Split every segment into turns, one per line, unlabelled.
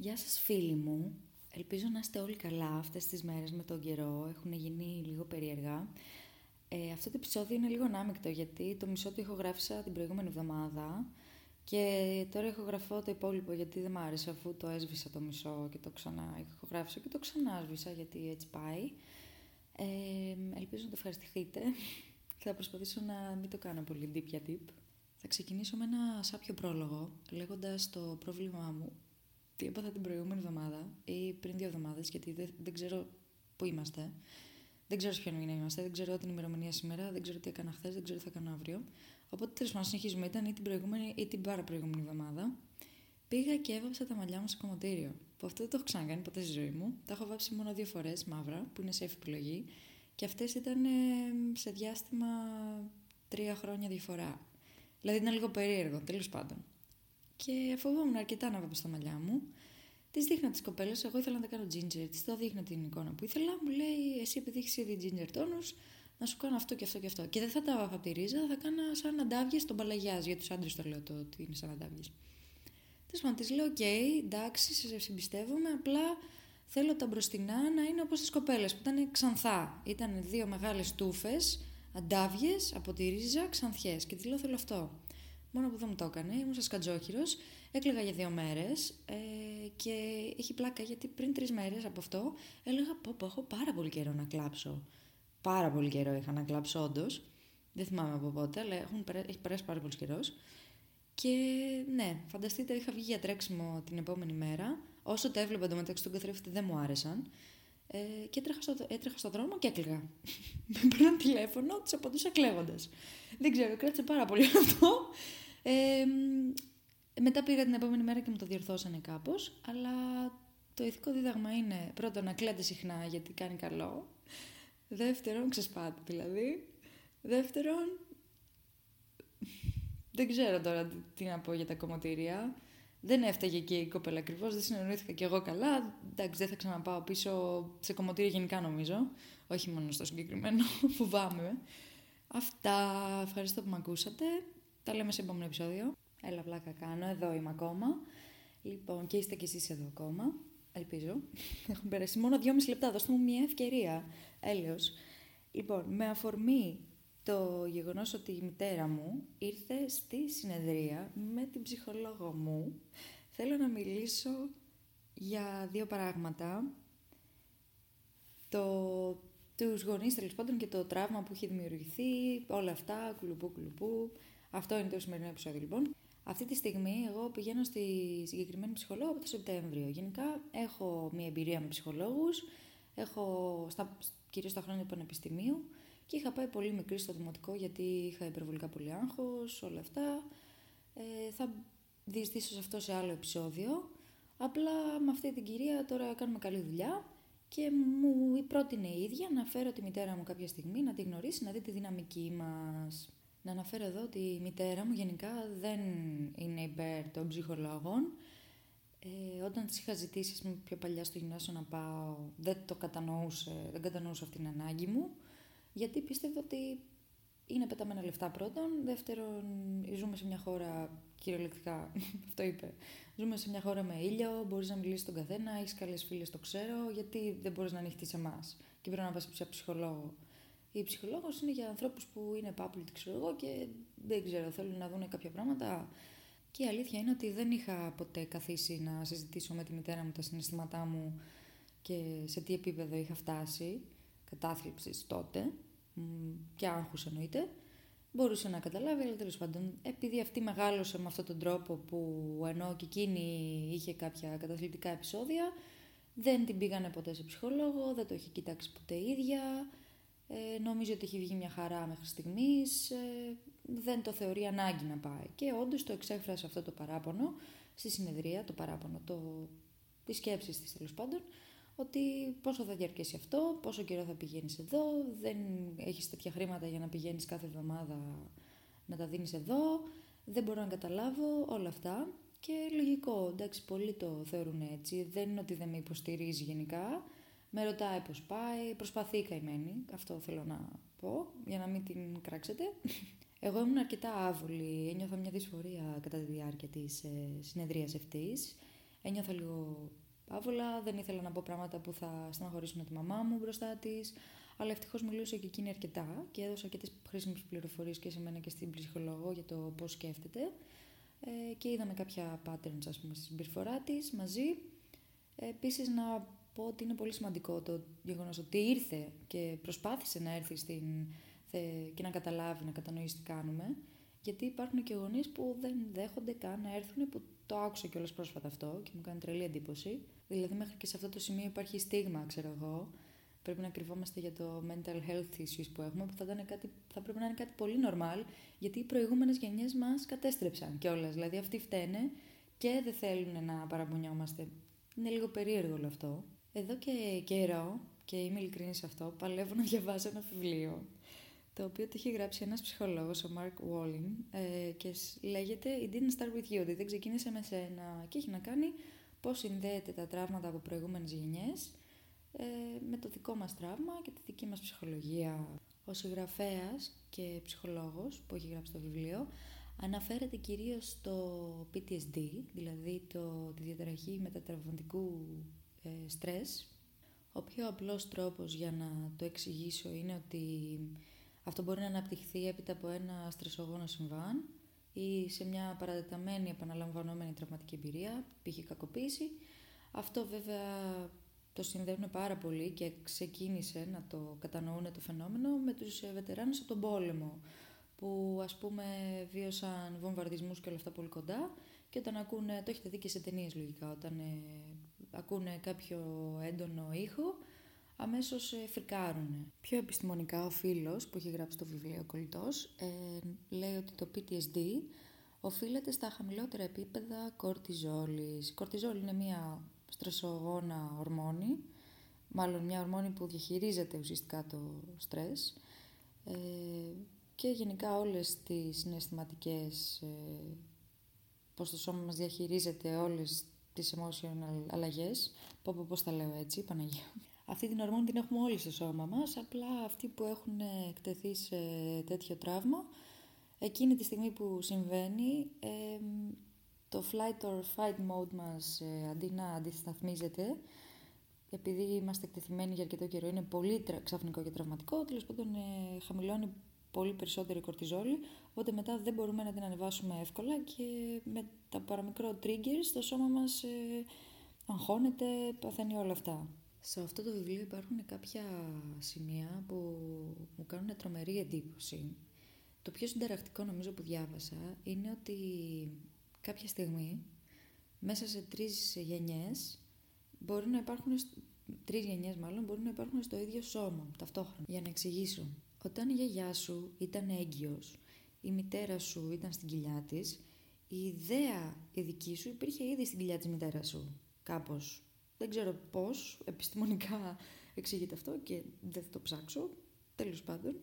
Γεια σας φίλοι μου. Ελπίζω να είστε όλοι καλά αυτές τις μέρες με τον καιρό. Έχουν γίνει λίγο περίεργα. Ε, αυτό το επεισόδιο είναι λίγο ανάμεικτο γιατί το μισό το ηχογράφησα την προηγούμενη εβδομάδα και τώρα ηχογραφώ το υπόλοιπο γιατί δεν μ' άρεσε αφού το έσβησα το μισό και το ξανά ηχογράφησα και το ξανά έσβησα γιατί έτσι πάει. Ε, ελπίζω να το ευχαριστηθείτε και θα προσπαθήσω να μην το κάνω πολύ deep για deep. Θα ξεκινήσω με ένα σάπιο πρόλογο λέγοντας το πρόβλημά μου τι έπαθα την προηγούμενη εβδομάδα ή πριν δύο εβδομάδες, γιατί δεν, δεν ξέρω πού είμαστε. Δεν ξέρω σε ποιον μήνα είμαστε, δεν ξέρω την ημερομηνία σήμερα, δεν ξέρω τι έκανα χθες, δεν ξέρω τι θα κάνω αύριο. Οπότε τέλος πάντων συνεχίζουμε. Ήταν ή την προηγούμενη ή την πάρα προηγούμενη εβδομάδα. Πήγα και έβαψα τα μαλλιά μου σε κομμωτήριο. Που αυτό δεν το έχω ξανακάνει ποτέ στη ζωή μου. Τα έχω βάψει μόνο δύο φορές μαύρα, που είναι safe επιλογή. Και αυτές ήταν σε διάστημα τρία χρόνια διαφορά. Δηλαδή ήταν λίγο περίεργο, τέλος πάντων και φοβόμουν αρκετά να βάψω τα μαλλιά μου. Τη δείχνα τις κοπέλες, εγώ ήθελα να τα κάνω ginger. Τη το δείχνα την εικόνα που ήθελα, μου λέει εσύ επειδή έχεις ήδη ginger τόνους, να σου κάνω αυτό και αυτό και αυτό. Και δεν θα τα βάφα από τη ρίζα, θα κάνω σαν ανταύγειες το balayage. Για τους άντρες το λέω το ότι είναι σαν ανταύγειες. Τέλος πάντων, της λέω: OK, okay, εντάξει, σε εμπιστεύομαι, απλά θέλω τα μπροστινά να είναι όπως τις κοπέλες που ήταν ξανθά. Ήταν δύο μεγάλες τούφες, αντάβιε από τη ρίζα, ξανθιές. Και της λέω: Θέλω αυτό. Μόνο που δεν μου το έκανε, ήμουν σαν σκατζόχυρος, έκλαιγα για δύο μέρες ε, και έχει πλάκα γιατί πριν τρεις μέρες από αυτό έλεγα: Πω, πω, έχω πάρα πολύ καιρό να κλάψω. Πάρα πολύ καιρό είχα να κλάψω, όντως. Δεν θυμάμαι από πότε, αλλά έχουν, έχει περάσει πάρα πολύς καιρός. Και ναι, φανταστείτε, είχα βγει για τρέξιμο την επόμενη μέρα. Όσο τα έβλεπα εντωμεταξύ τον καθρέφτη δεν μου άρεσαν. Ε, και έτρεχα στο, έτρεχα στο δρόμο και έκλαιγα. Με παίρναν τηλέφωνο, τους απαντούσα κλαίγοντας. Δεν ξέρω, κράτησε πάρα πολύ αυτό. Ε, μετά πήγα την επόμενη μέρα και μου το διορθώσανε κάπως. Αλλά το ηθικό δίδαγμα είναι πρώτον να κλαίτε συχνά γιατί κάνει καλό. Δεύτερον, ξεσπάτε δηλαδή. Δεύτερον, δεν ξέρω τώρα τι να πω για τα κομμωτήρια. Δεν έφταγε και η κοπέλα ακριβώς, δεν συνεννοήθηκα κι εγώ καλά. Εντάξει, δεν θα ξαναπάω πίσω σε κομμωτήρια γενικά νομίζω. Όχι μόνο στο συγκεκριμένο, φοβάμαι. Αυτά. Ευχαριστώ που με ακούσατε. Τα λέμε σε επόμενο επεισόδιο. Έλα, βλάκα κάνω. Εδώ είμαι ακόμα. Λοιπόν, και είστε κι εσείς εδώ ακόμα. Ελπίζω. Έχουν περάσει μόνο δυόμιση λεπτά. Δώστε μου μια ευκαιρία. Έλεος. Λοιπόν, με αφορμή το γεγονός ότι η μητέρα μου ήρθε στη συνεδρία με την ψυχολόγο μου. Θέλω να μιλήσω για δύο πράγματα. Το, τους γονείς τέλος πάντων και το τραύμα που έχει δημιουργηθεί, όλα αυτά, κουλουπού κουλουπού. Αυτό είναι το σημερινό επεισόδιο λοιπόν. Αυτή τη στιγμή εγώ πηγαίνω στη συγκεκριμένη ψυχολόγο από το Σεπτέμβριο. Γενικά έχω μια εμπειρία με ψυχολόγους, έχω στα, κυρίως στα χρόνια του πανεπιστημίου και είχα πάει πολύ μικρή στο δημοτικό γιατί είχα υπερβολικά πολύ άγχος, όλα αυτά. Ε, θα διεστήσω σε αυτό σε άλλο επεισόδιο. Απλά με αυτή την κυρία τώρα κάνουμε καλή δουλειά και μου πρότεινε η ίδια να φέρω τη μητέρα μου κάποια στιγμή, να τη γνωρίσει, να δει τη δυναμική μας. Να αναφέρω εδώ ότι η μητέρα μου γενικά δεν είναι υπέρ των ψυχολόγων. Ε, όταν της είχα ζητήσει πιο παλιά στο γυμνάσιο να πάω, δεν το κατανοούσε, δεν κατανοούσε αυτή την ανάγκη μου γιατί πιστεύω ότι είναι πεταμένα λεφτά πρώτον. Δεύτερον, ζούμε σε μια χώρα, κυριολεκτικά, αυτό είπε, ζούμε σε μια χώρα με ήλιο, μπορείς να μιλήσεις τον καθένα, έχεις καλές φίλες, το ξέρω, γιατί δεν μπορείς να ανοιχτείς σε εμάς και πρέπει να πα σε ψυχολόγο. Η ψυχολόγος είναι για ανθρώπους που είναι τι ξέρω εγώ, και δεν ξέρω, θέλουν να δουν κάποια πράγματα. Και η αλήθεια είναι ότι δεν είχα ποτέ καθίσει να συζητήσω με τη μητέρα μου τα συναισθήματά μου και σε τι επίπεδο είχα φτάσει κατάθλιψης τότε και άγχους εννοείται, μπορούσε να καταλάβει, αλλά τέλος πάντων, επειδή αυτή μεγάλωσε με αυτόν τον τρόπο που ενώ και εκείνη είχε κάποια καταθλιπτικά επεισόδια, δεν την πήγανε ποτέ σε ψυχολόγο, δεν το έχει κοιτάξει ποτέ ίδια, ε, νομίζω ότι έχει βγει μια χαρά μέχρι στιγμής, ε, δεν το θεωρεί ανάγκη να πάει. Και όντως το εξέφρασε αυτό το παράπονο στη συνεδρία, το παράπονο, το, τις σκέψεις της τέλος πάντων, ότι πόσο θα διαρκέσει αυτό, πόσο καιρό θα πηγαίνεις εδώ, δεν έχεις τέτοια χρήματα για να πηγαίνεις κάθε εβδομάδα να τα δίνεις εδώ, δεν μπορώ να καταλάβω όλα αυτά. Και λογικό, εντάξει πολλοί το θεωρούν έτσι, δεν είναι ότι δεν με υποστηρίζει γενικά, με ρωτάει πώς πάει, προσπαθεί καημένη, αυτό θέλω να πω, για να μην την κράξετε. Εγώ ήμουν αρκετά άβολη, ένιωθα μια δυσφορία κατά τη διάρκεια της ε, συνεδρίας αυτής, Ένιωθα λίγο άβολα, δεν ήθελα να πω πράγματα που θα στεναχωρήσουν τη μαμά μου μπροστά της. Αλλά ευτυχώς μιλούσε και εκείνη αρκετά και έδωσε αρκετές χρήσιμες πληροφορίες και σε μένα και στην ψυχολόγο για το πώς σκέφτεται. Ε, και είδαμε κάποια patterns, ας πούμε, στη συμπεριφορά της μαζί. Ε, Επίσης, να πω ότι είναι πολύ σημαντικό το γεγονός ότι ήρθε και προσπάθησε να έρθει στην, και να καταλάβει, να κατανοήσει τι κάνουμε. Γιατί υπάρχουν και γονείς που δεν δέχονται καν να έρθουν, που το άκουσα κιόλας πρόσφατα αυτό και μου κάνει τρελή εντύπωση. Δηλαδή, μέχρι και σε αυτό το σημείο υπάρχει στίγμα, ξέρω εγώ. Πρέπει να κρυβόμαστε για το mental health issues που έχουμε, που θα, ήταν κάτι, θα πρέπει να είναι κάτι πολύ normal, γιατί οι προηγούμενες γενιές μας κατέστρεψαν κιόλας. Δηλαδή, αυτοί φταίνε και δεν θέλουν να παραπονιόμαστε. Είναι λίγο περίεργο όλο αυτό. Εδώ και καιρό, και είμαι ειλικρινής σε αυτό, παλεύω να διαβάσω ένα βιβλίο το οποίο το έχει γράψει ένας ψυχολόγος, ο Mark Walling, ε, και λέγεται «It didn't start with you», ότι δεν ξεκίνησε με σένα και έχει να κάνει πώς συνδέεται τα τραύματα από προηγούμενες γενιές ε, με το δικό μας τραύμα και τη δική μας ψυχολογία. Ο συγγραφέας και ψυχολόγος που έχει γράψει το βιβλίο αναφέρεται κυρίως στο PTSD, δηλαδή το, τη διαταραχή μετατραυματικού ε, στρες. Ο πιο απλός τρόπος για να το εξηγήσω είναι ότι αυτό μπορεί να αναπτυχθεί έπειτα από ένα στρεσογόνο συμβάν ή σε μια παρατεταμένη επαναλαμβανόμενη τραυματική εμπειρία, π.χ. κακοποίηση. Αυτό βέβαια το συνδέουν πάρα πολύ και ξεκίνησε να το κατανοούν το φαινόμενο με τους ε, βετεράνους από τον πόλεμο που ας πούμε βίωσαν βομβαρδισμούς και όλα αυτά πολύ κοντά και όταν ακούνε, το έχετε δει και σε ταινίες λογικά, όταν ε, ακούνε κάποιο έντονο ήχο αμέσως ε, φρικάρουν. Πιο επιστημονικά ο φίλος που έχει γράψει το βιβλίο «Κολλητός» ε, λέει ότι το PTSD οφείλεται στα χαμηλότερα επίπεδα κορτιζόλης. Η κορτιζόλη είναι μια στρεσογόνα ορμόνη, μάλλον μια ορμόνη που διαχειρίζεται ουσιαστικά το στρες ε, και γενικά όλες τις συναισθηματικές, ε, πώς το σώμα μας διαχειρίζεται όλες τις emotional αλλαγές, πω πω πώς τα λέω έτσι, Παναγία. Αυτή την ορμόνη την έχουμε όλοι στο σώμα μας, απλά αυτοί που έχουν εκτεθεί σε τέτοιο τραύμα, εκείνη τη στιγμή που συμβαίνει, το flight or fight mode μας ε, αντί να αντισταθμίζεται, επειδή είμαστε εκτεθειμένοι για αρκετό καιρό, είναι πολύ ξαφνικό και τραυματικό, τέλος πάντων ε, χαμηλώνει πολύ περισσότερη κορτιζόλη, οπότε μετά δεν μπορούμε να την ανεβάσουμε εύκολα και με τα παραμικρό triggers το σώμα μας ε, αγχώνεται, παθαίνει όλα αυτά. Σε αυτό το βιβλίο υπάρχουν κάποια σημεία που μου κάνουν τρομερή εντύπωση. Το πιο συνταρακτικό νομίζω που διάβασα είναι ότι κάποια στιγμή μέσα σε τρεις γενιές μπορεί να υπάρχουν, τρεις γενιές μάλλον, μπορεί να υπάρχουν στο ίδιο σώμα ταυτόχρονα. Για να εξηγήσω, όταν η γιαγιά σου ήταν έγκυος, η μητέρα σου ήταν στην κοιλιά της, η ιδέα η δική σου υπήρχε ήδη στην κοιλιά της μητέρας σου. Κάπως δεν ξέρω πώς επιστημονικά εξηγείται αυτό και δεν θα το ψάξω, τέλος πάντων.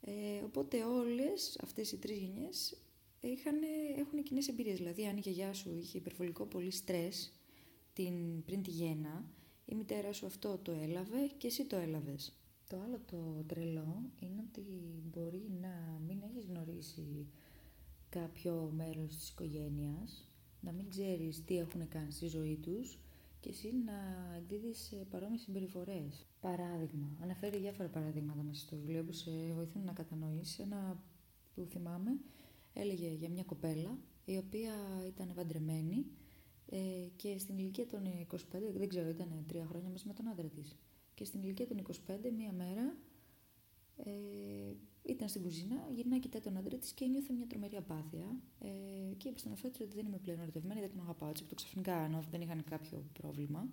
Ε, οπότε όλες αυτές οι τρεις γενιές είχαν, έχουν κοινές εμπειρίες. Δηλαδή αν η γιαγιά σου είχε υπερβολικό πολύ στρες την, πριν τη γέννα, η μητέρα σου αυτό το έλαβε και εσύ το έλαβες. Το άλλο το τρελό είναι ότι μπορεί να μην έχεις γνωρίσει κάποιο μέρος της οικογένειας, να μην ξέρεις τι έχουν κάνει στη ζωή τους και εσύ να εκδίδεις παρόμοιες συμπεριφορές. Παράδειγμα, αναφέρει διάφορα παραδείγματα μέσα στο βιβλίο που σε βοηθούν να κατανοήσει. Ένα που θυμάμαι έλεγε για μια κοπέλα η οποία ήταν παντρεμένη ε, και στην ηλικία των 25, δεν ξέρω, ήταν τρία χρόνια μαζί με τον άντρα της. Και στην ηλικία των 25, μία μέρα ε, ήταν στην κουζίνα, γυρνάει κοιτάει τον άντρα της και νιώθε μια τρομερή απάθεια. Ε, και είπε στον εαυτό τη ότι δεν είμαι πλέον ερωτευμένη, δεν τον αγαπάω. Έτσι, το ξαφνικά ενώ δεν είχαν κάποιο πρόβλημα.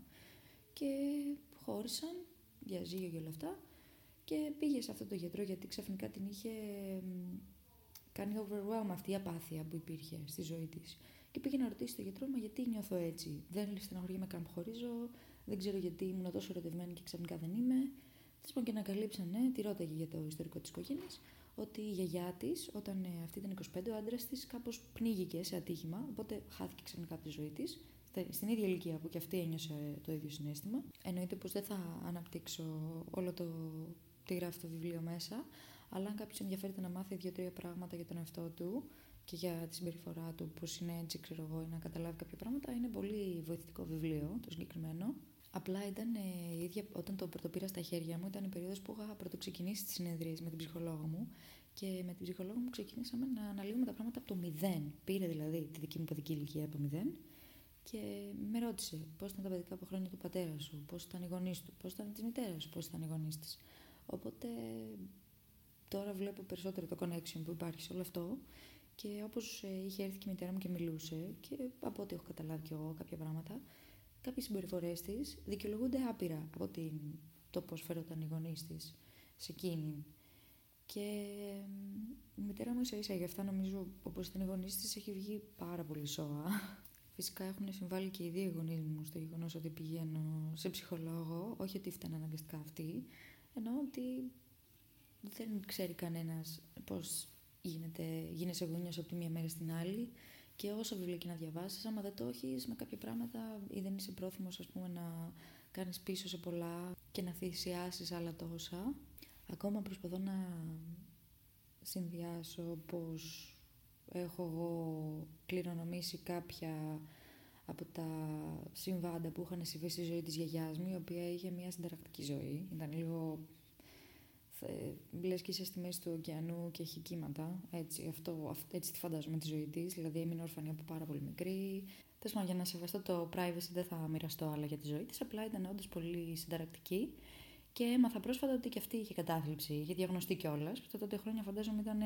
Και χώρισαν, διαζύγιο και όλα αυτά. Και πήγε σε αυτό το γιατρό γιατί ξαφνικά την είχε κάνει overwhelm αυτή η απάθεια που υπήρχε στη ζωή της. Και πήγε να ρωτήσει τον γιατρό, μα γιατί νιώθω έτσι; Δεν στεναχωριέμαι καν που χωρίζω, δεν ξέρω γιατί ήμουν τόσο ερωτευμένη και ξαφνικά δεν είμαι. Τέλο και ανακαλύψανε, τη ρώταγε για το ιστορικό της οικογένειας, ότι η γιαγιά της, όταν ε, αυτή ήταν 25, ο άντρας της κάπως πνίγηκε σε ατύχημα, οπότε χάθηκε ξαφνικά από τη ζωή της, στην ίδια ηλικία που και αυτή ένιωσε το ίδιο συνέστημα. Εννοείται πως δεν θα αναπτύξω όλο το τι γράφει το βιβλίο μέσα, αλλά αν κάποιος ενδιαφέρεται να μάθει δύο-τρία πράγματα για τον εαυτό του και για τη συμπεριφορά του, πώ είναι έτσι, ξέρω εγώ, να καταλάβει κάποια πράγματα. Είναι πολύ βοηθητικό βιβλίο το συγκεκριμένο. Απλά ήταν ε, η ίδια, όταν το πρωτοπήρα στα χέρια μου, ήταν η περίοδος που είχα πρωτοξεκινήσει τις συνεδρίες με την ψυχολόγο μου. Και με την ψυχολόγο μου ξεκινήσαμε να αναλύουμε τα πράγματα από το μηδέν. Πήρε δηλαδή τη δική μου παιδική ηλικία από το μηδέn και με ρώτησε πώς ήταν τα παιδικά από χρόνια του πατέρα σου, πώς ήταν οι γονείς του, πώς ήταν της μητέρας σου, πώς ήταν οι γονείς της. Οπότε τώρα βλέπω περισσότερο το connection που υπάρχει σε όλο αυτό και όπως ε, είχε έρθει και η μητέρα μου και μιλούσε και από ό,τι έχω καταλάβει κι εγώ κάποια πράγματα, κάποιες συμπεριφορές της δικαιολογούνται άπειρα από την, το πώς φέρονταν οι γονείς της σε εκείνη. Και η μητέρα μου ίσα ίσα γι' αυτά νομίζω όπως ήταν οι γονείς της έχει βγει πάρα πολύ σώα. Φυσικά έχουν συμβάλει και οι δύο γονείς μου στο γεγονός ότι πηγαίνω σε ψυχολόγο, όχι ότι φταίνουν αναγκαστικά αυτοί, ενώ ότι δεν ξέρει κανένας πώς γίνεται, γίνεσαι γονιός από τη μία μέρα στην άλλη και όσο βιβλία και να διαβάσεις, άμα δεν το έχεις με κάποια πράγματα ή δεν είσαι πρόθυμος να κάνεις πίσω σε πολλά και να θυσιάσεις άλλα τόσα. Ακόμα προσπαθώ να συνδυάσω πως έχω εγώ κληρονομήσει κάποια από τα συμβάντα που είχαν συμβεί στη ζωή της γιαγιάς μου, η οποία είχε μια συνταρακτική ζωή. Ήταν λίγο... Λες και είσαι στη μέση του ωκεανού και έχει κύματα. Έτσι, αυτό, έτσι τη φαντάζομαι τη ζωή της. Δηλαδή έμεινε όρφανη από πάρα πολύ μικρή. Τέλος για να σεβαστώ το privacy δεν θα μοιραστώ άλλα για τη ζωή της. Απλά ήταν όντως πολύ συνταρακτική. Και έμαθα πρόσφατα ότι και αυτή είχε κατάθλιψη. Είχε διαγνωστεί κιόλας. Αυτά τότε χρόνια φαντάζομαι ήταν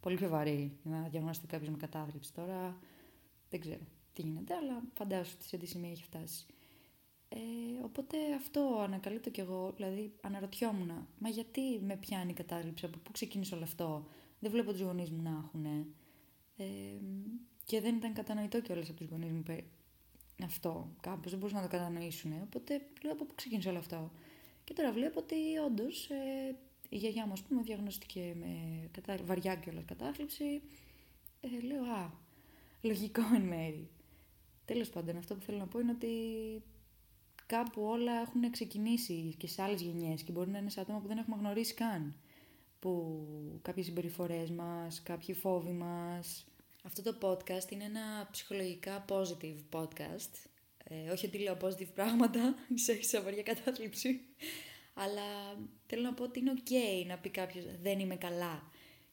πολύ πιο βαρύ να διαγνωστεί κάποιος με κατάθλιψη. Τώρα δεν ξέρω τι γίνεται, αλλά φαντάζομαι ότι σε τι σημεία έχει φτάσει. Ε, οπότε αυτό ανακαλύπτω κι εγώ, δηλαδή αναρωτιόμουν, μα γιατί με πιάνει η κατάθλιψη, από πού ξεκίνησε όλο αυτό, δεν βλέπω τους γονείς μου να έχουν. Ε, και δεν ήταν κατανοητό κιόλας από τους γονείς μου αυτό, κάπως δεν μπορούσαν να το κατανοήσουν. Οπότε λέω από πού ξεκίνησε όλο αυτό; Και τώρα βλέπω ότι όντως ε, η γιαγιά μου, ας πούμε, διαγνωστήκε με κατά... βαριά κιόλας κατάθλιψη. Ε, λέω, α, λογικό εν μέρη. Τέλος πάντων, αυτό που θέλω να πω είναι ότι κάπου όλα έχουν ξεκινήσει και σε άλλες γενιές και μπορεί να είναι σε άτομα που δεν έχουμε γνωρίσει καν. Που κάποιες συμπεριφορές μας, κάποιοι φόβοι μας. Αυτό το podcast είναι ένα ψυχολογικά positive podcast. Ε, όχι ότι λέω positive πράγματα, σε βαριά κατάθλιψη. Αλλά θέλω να πω ότι είναι ok να πει κάποιος δεν είμαι καλά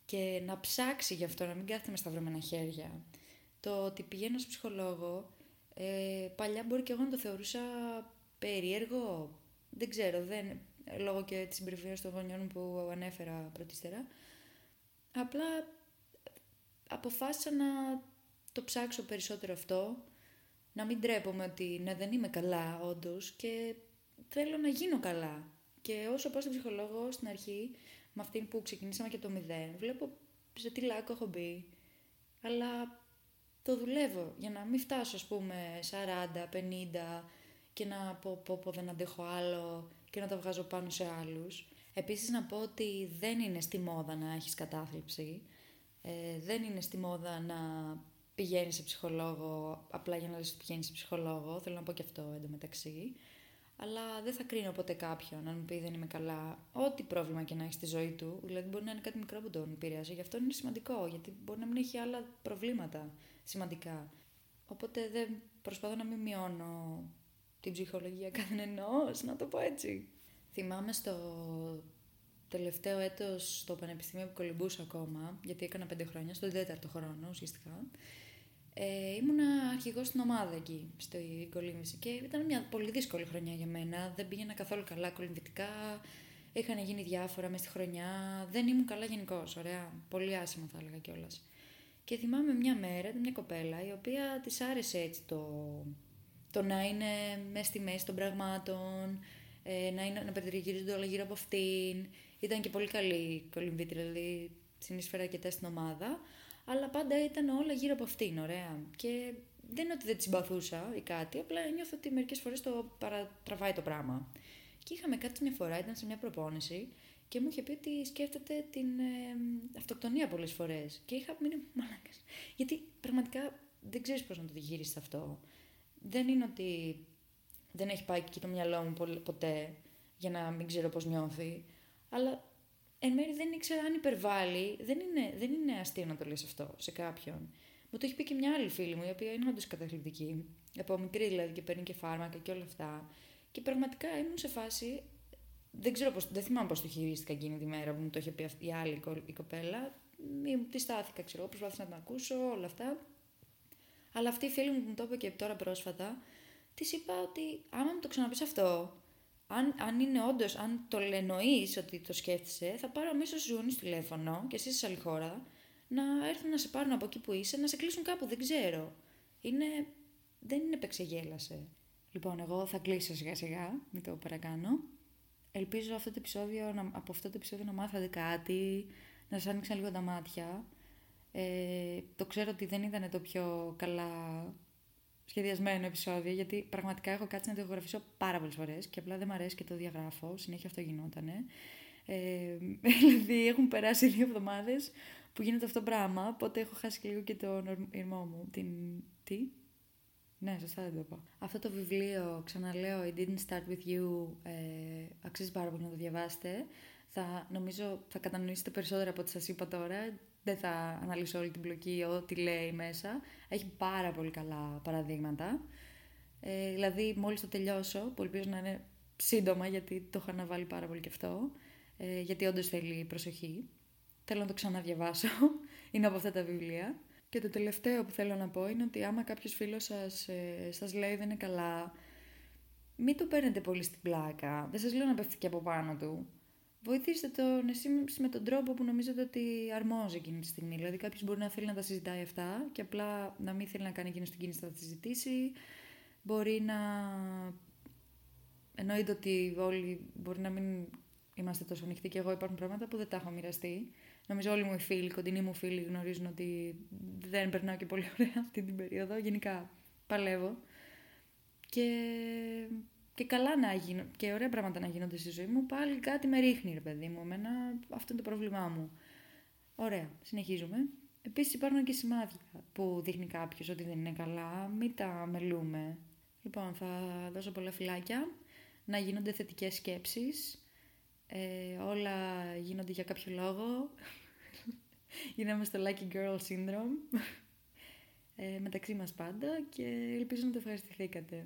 και να ψάξει γι' αυτό, να μην κάθεται με σταυρωμένα χέρια. Το ότι πηγαίνω σε ψυχολόγο, ε, παλιά μπορεί και εγώ να το θεωρούσα περίεργο, δεν ξέρω, δεν, λόγω και της συμπεριφοράς των γονιών που ανέφερα πρωτίστερα. Απλά αποφάσισα να το ψάξω περισσότερο αυτό, να μην τρέπομαι ότι ναι, δεν είμαι καλά όντως και θέλω να γίνω καλά. Και όσο πάω στον ψυχολόγο στην αρχή, με αυτήν που ξεκινήσαμε και το μηδέν, βλέπω σε τι λάκκο έχω μπει. Αλλά το δουλεύω για να μην φτάσω, ας πούμε, 40, 50 και να πω, πω, πω δεν αντέχω άλλο και να τα βγάζω πάνω σε άλλους. Επίσης να πω ότι δεν είναι στη μόδα να έχεις κατάθλιψη. Ε, δεν είναι στη μόδα να πηγαίνεις σε ψυχολόγο απλά για να λες ότι πηγαίνεις σε ψυχολόγο. Θέλω να πω και αυτό εντωμεταξύ αλλά δεν θα κρίνω ποτέ κάποιον αν μου πει δεν είμαι καλά. Ό,τι πρόβλημα και να έχεις στη ζωή του, δηλαδή μπορεί να είναι κάτι μικρό που τον επηρεάζει. Γι' αυτό είναι σημαντικό, γιατί μπορεί να μην έχει άλλα προβλήματα σημαντικά. Οπότε δεν προσπαθώ να μην μειώνω την ψυχολογία κανενό, να το πω έτσι. Θυμάμαι στο τελευταίο έτος στο Πανεπιστήμιο που κολυμπούσα ακόμα, γιατί έκανα πέντε χρόνια, στον τέταρτο χρόνο ουσιαστικά, ε, ήμουνα αρχηγός στην ομάδα εκεί, στην κολύμβηση και ήταν μια πολύ δύσκολη χρονιά για μένα. Δεν πήγαινα καθόλου καλά κολυμβητικά. Είχαν γίνει διάφορα μες στη χρονιά. Δεν ήμουν καλά γενικώ. Ωραία. Πολύ άσχημα θα έλεγα κιόλας. Και θυμάμαι μια μέρα, μια κοπέλα, η οποία της άρεσε έτσι το, το να είναι μέσα στη μέση των πραγμάτων, ε, να, είναι, να περιτριγυρίζονται όλα γύρω από αυτήν. Ήταν και πολύ καλή κολυμβήτρια, δηλαδή συνεισφέρα αρκετά στην ομάδα αλλά πάντα ήταν όλα γύρω από αυτήν, ωραία. Και δεν είναι ότι δεν τη συμπαθούσα ή κάτι, απλά νιώθω ότι μερικές φορές το παρατραβάει το πράγμα. Και είχαμε κάτι μια φορά, ήταν σε μια προπόνηση και μου είχε πει ότι σκέφτεται την ε, αυτοκτονία πολλές φορές. Και είχα μείνει μαλάκας. Γιατί πραγματικά δεν ξέρεις πώς να το διαχειριστεί αυτό. Δεν είναι ότι δεν έχει πάει και το μυαλό μου ποτέ για να μην ξέρω πώς νιώθει, αλλά εν μέρει δεν ήξερα αν υπερβάλλει. Δεν είναι, δεν είναι αστείο να το λες αυτό σε κάποιον. Μου το έχει πει και μια άλλη φίλη μου, η οποία είναι όντως καταθλιπτική. Από μικρή δηλαδή και παίρνει και φάρμακα και όλα αυτά. Και πραγματικά ήμουν σε φάση. Δεν ξέρω πώς, δεν θυμάμαι πώς το χειρίστηκα εκείνη τη μέρα που μου το είχε πει η άλλη η κοπέλα. Τη στάθηκα, ξέρω, προσπάθησα να την ακούσω, όλα αυτά. Αλλά αυτή η φίλη μου που μου το είπε και τώρα πρόσφατα, της είπα ότι άμα μου το ξαναπείς αυτό, αν, αν είναι όντως, αν το εννοεί ότι το σκέφτεσαι, θα πάρω αμέσως ζούνι στο τηλέφωνο και εσύ σε άλλη χώρα να έρθουν να σε πάρουν από εκεί που είσαι, να σε κλείσουν κάπου, δεν ξέρω. Είναι, δεν είναι επεξεγέλασε. Λοιπόν, εγώ θα κλείσω σιγά σιγά, μην το παρακάνω. Ελπίζω αυτό το επεισόδιο, από αυτό το επεισόδιο να μάθατε κάτι, να σας άνοιξαν λίγο τα μάτια. Ε, το ξέρω ότι δεν ήταν το πιο καλά σχεδιασμένο επεισόδιο, γιατί πραγματικά έχω κάτσει να το ηχογραφήσω πάρα πολλές φορές και απλά δεν μου αρέσει και το διαγράφω. Συνέχεια αυτό γινότανε. Ε, δηλαδή έχουν περάσει δύο εβδομάδες που γίνεται αυτό το πράγμα, οπότε έχω χάσει και λίγο και τον ήρμό μου. Την. Τι; Ναι, σωστά δεν το πω. Αυτό το βιβλίο, ξαναλέω, It Didn't Start With You, ε, αξίζει πάρα πολύ να το διαβάσετε. Θα, νομίζω θα κατανοήσετε περισσότερα από ό,τι σας είπα τώρα δεν θα αναλύσω όλη την πλοκή, ό,τι λέει μέσα. Έχει πάρα πολύ καλά παραδείγματα. Ε, δηλαδή, μόλις το τελειώσω, που ελπίζω να είναι σύντομα, γιατί το έχω αναβάλει πάρα πολύ και αυτό, ε, γιατί όντως θέλει προσοχή. Θέλω να το ξαναδιαβάσω. είναι από αυτά τα βιβλία. Και το τελευταίο που θέλω να πω είναι ότι άμα κάποιος φίλος σας, ε, σας λέει δεν είναι καλά, μην το παίρνετε πολύ στην πλάκα. Δεν σας λέω να πέφτει και από πάνω του βοηθήστε τον εσεί με τον τρόπο που νομίζετε ότι αρμόζει εκείνη τη στιγμή. Δηλαδή, κάποιος μπορεί να θέλει να τα συζητάει αυτά και απλά να μην θέλει να κάνει εκείνος την κίνηση να τα συζητήσει. Μπορεί να. Εννοείται ότι όλοι μπορεί να μην είμαστε τόσο ανοιχτοί και εγώ υπάρχουν πράγματα που δεν τα έχω μοιραστεί. Νομίζω όλοι μου οι φίλοι, οι κοντινοί μου φίλοι γνωρίζουν ότι δεν περνάω και πολύ ωραία αυτή την περίοδο. Γενικά παλεύω. Και και καλά να γίνουν και ωραία πράγματα να γίνονται στη ζωή μου, πάλι κάτι με ρίχνει, ρε παιδί μου. Εμένα αυτό είναι το πρόβλημά μου. Ωραία, συνεχίζουμε. Επίσης υπάρχουν και σημάδια που δείχνει κάποιος ότι δεν είναι καλά. Μην τα μελούμε. Λοιπόν, θα δώσω πολλά φυλάκια. Να γίνονται θετικές σκέψεις. Ε, όλα γίνονται για κάποιο λόγο. Γίναμε στο Lucky Girl Syndrome. Ε, μεταξύ μας πάντα και ελπίζω να το ευχαριστηθήκατε.